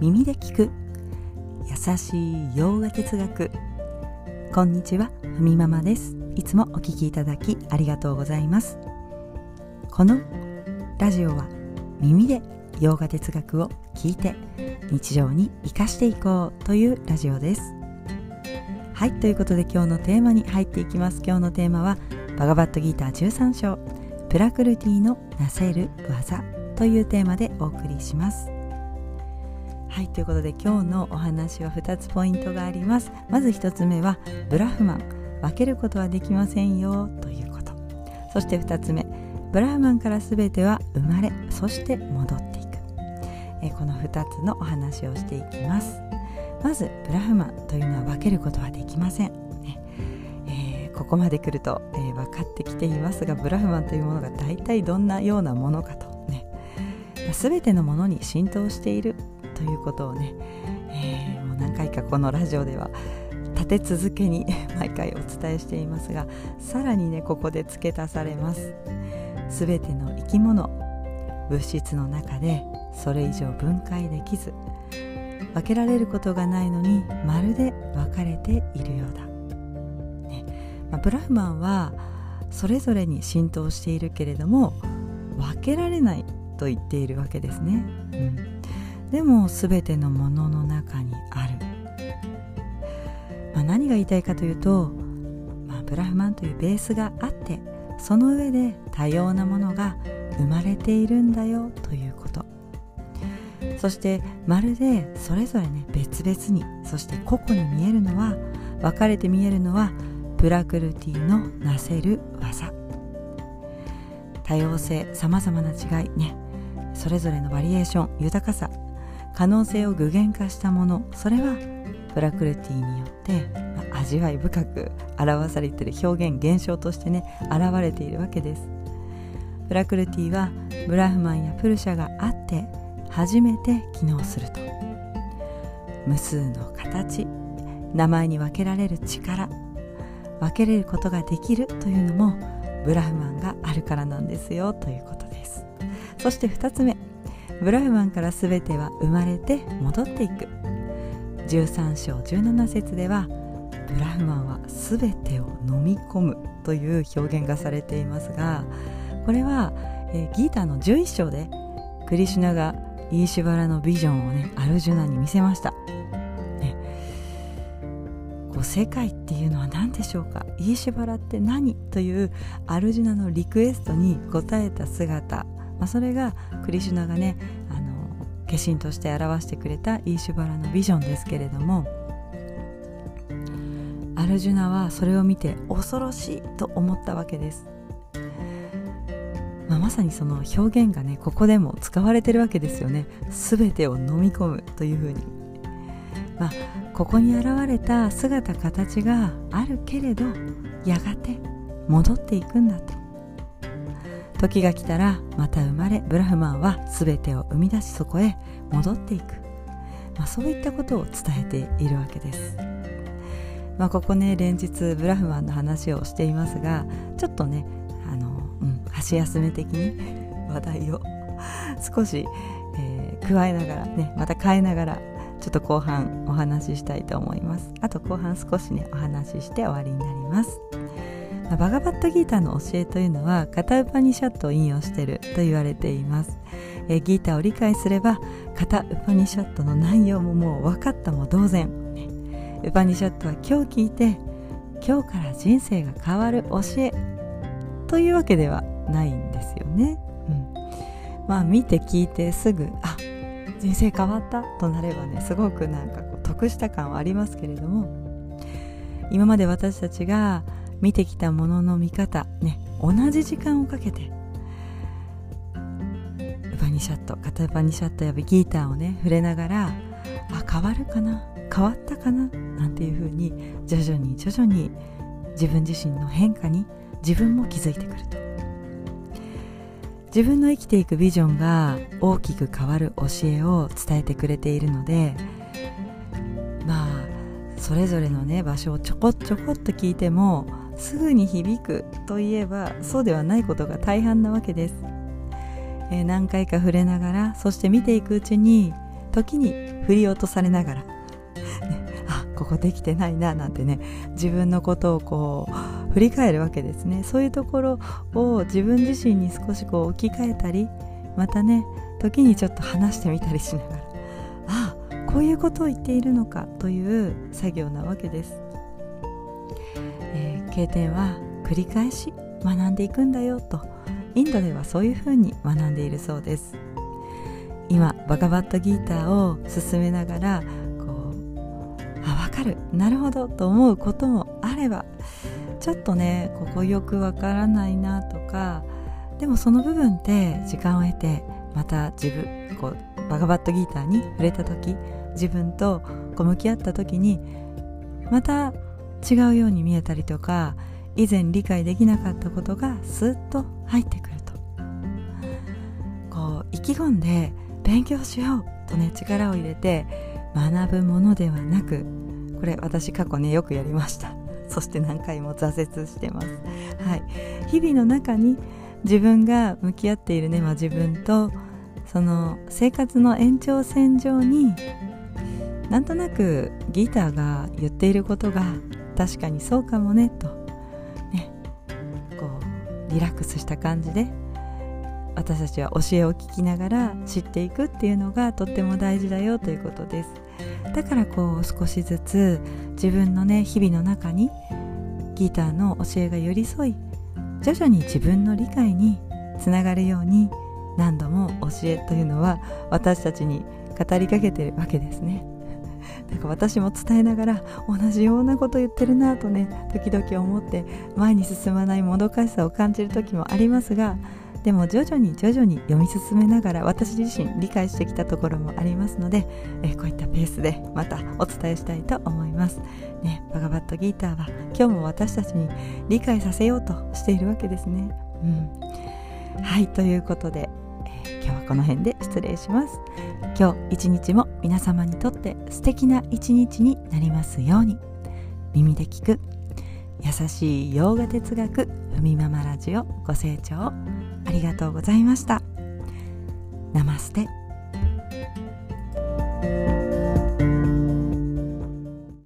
耳で聞く。優しい洋画哲学。こんにちはふみママです。いつもお聞きいただきありがとうございます。このラジオは耳で洋画哲学を聞いて日常に生かしていこうというラジオです。はいということで今日のテーマに入っていきます。今日のテーマはバガバットギーター13章。プラクルティのなせる技というテーマでお送りします。はいということで今日のお話は2つポイントがあります。まず1つ目はブラフマン。分けることはできませんよ。ということ。そして2つ目。ブラフマンから全ては生まれそして戻っていく。えこの2つのお話をしていきます。まずブラフマンというのは分けることはできません、ね。えー、ここまで来ると、えー、分かってきていますがブラフマンというものが大体どんなようなものかと。ね、まあ、全てのものに浸透しているということをね、えー、もう何回かこのラジオでは立て続けに 毎回お伝えしていますがさらにねここで付け足されます。全ての生き物物質の中でそれ以上分解できず分けられることがないのにまるで分かれているようだ、ね。まあ、ブラフマンはそれぞれに浸透しているけれども分けられないと言っているわけですね、うん、でも全てのものの中にある、まあ、何が言いたいかというと、まあ、ブラフマンというベースがあってその上で多様なものが生まれているんだよということ。そしてまるでそれぞれね別々にそして個々に見えるのは分かれて見えるのはプラクルティのなせる技。多様性さまざまな違いねそれぞれのバリエーション豊かさ。可能性を具現化したものそれはプラクルティによって、ま、味わい深く表されている表現現象としてね現れているわけです。プラクルティはブラフマンやプルシャがあって初めて機能すると。無数の形名前に分けられる力分けれることができるというのもブラフマンがあるからなんですよということです。そして2つ目ブラフマンから全ては生まれて戻っていく。13章17節ではブラフマンは全てを飲み込むという表現がされていますがこれは、え、ギーターの11章でクリシュナがイーシュバラのビジョンをねアルジュナに見せました、ね、こう世界っていうのは何でしょうか？イーシュバラって何？というアルジュナのリクエストに応えた姿、まあ、それがクリシュナがねあの化身として表してくれたイーシュバラのビジョンですけれどもアルジュナはそれを見て恐ろしいと思ったわけです。まあ、まさにその表現がねここでも使われてるわけですよね。全てを飲み込むというふうに。まあここに現れた姿形があるけれどやがて戻っていくんだと。時が来たらまた生まれブラフマンは全てを生み出しそこへ戻っていく、まあ、そういったことを伝えているわけです、まあ、ここね連日ブラフマンの話をしていますがちょっとねあの、うん箸休め的に話題を 少し、えー、加えながらねまた変えながらちょっと後半お話ししたいと思います。あと後半少しねお話しして終わりになります。バガバットギーターの教えというのはカタウパニシャットを引用していると言われています、え、ギーターを理解すればカタウパニシャットの内容ももう分かったも同然、ウパニシャットは今日聞いて今日から人生が変わる教えというわけではないんですよね。うん、まあ見て聞いてすぐあ人生変わったとなればねすごくなんかこう得した感はありますけれども。今まで私たちが見てきたものの見方ね同じ時間をかけてウパニシャット片ウパニシャットやギーターをね触れながらあ変わるかな変わったかななんていうふうに徐々に徐々に自分自身の変化に自分も気づいてくると。自分の生きていくビジョンが大きく変わる教えを伝えてくれているのでまあそれぞれのね場所をちょこちょこっと聞いてもすぐに響くといえばそうではないことが大半なわけです、えー、何回か触れながらそして見ていくうちに時に振り落とされながら、あここできてないななんてね自分のことをこう振り返るわけですね。そういうところを自分自身に少しこう置き換えたりまたね時にちょっと話してみたりしながらああこういうことを言っているのかという作業なわけです、経典は繰り返し学んでいくんだよとインドではそういうふうに学んでいるそうです。今バガバットギーターを進めながらこうあ分かるなるほどと思うこともあればちょっとねここよくわからないなとかでもその部分って時間を経てまた自分こうバガバットギーターに触れた時自分とこう向き合った時にまた違うように見えたりとか以前理解できなかったことがスッと入ってくると。こう意気込んで勉強しようとね力を入れて学ぶものではなくこれ私過去ねよくやりました。そして何回も挫折してます。はい。日々の中に自分が向き合っているね、まあ、自分とその生活の延長線上になんとなくギターが言っていることが確かにそうかもねと。ね。こうリラックスした感じで私たちは教えを聞きながら知っていくっていうのがとっても大事だよということです。だからこう少しずつ自分のね日々の中にギターの教えが寄り添い徐々に自分の理解につながるように何度も教えというのは私たちに語りかけてるわけですね。だか私も伝えながら同じようなこと言ってるなとね時々思って前に進まないもどかしさを感じる時もありますがでも徐々に徐々に読み進めながら私自身理解してきたところもありますので、えこういったペースでまたお伝えしたいと思います。ね、バガバットギーターは今日も私たちに理解させようとしているわけですね。うん、はいということで、今日はこの辺で失礼します。今日一日も皆様にとって素敵な一日になりますように。耳で聞く優しい洋画哲学ふみままラジオご清聴ありがとうございました。ナマステ。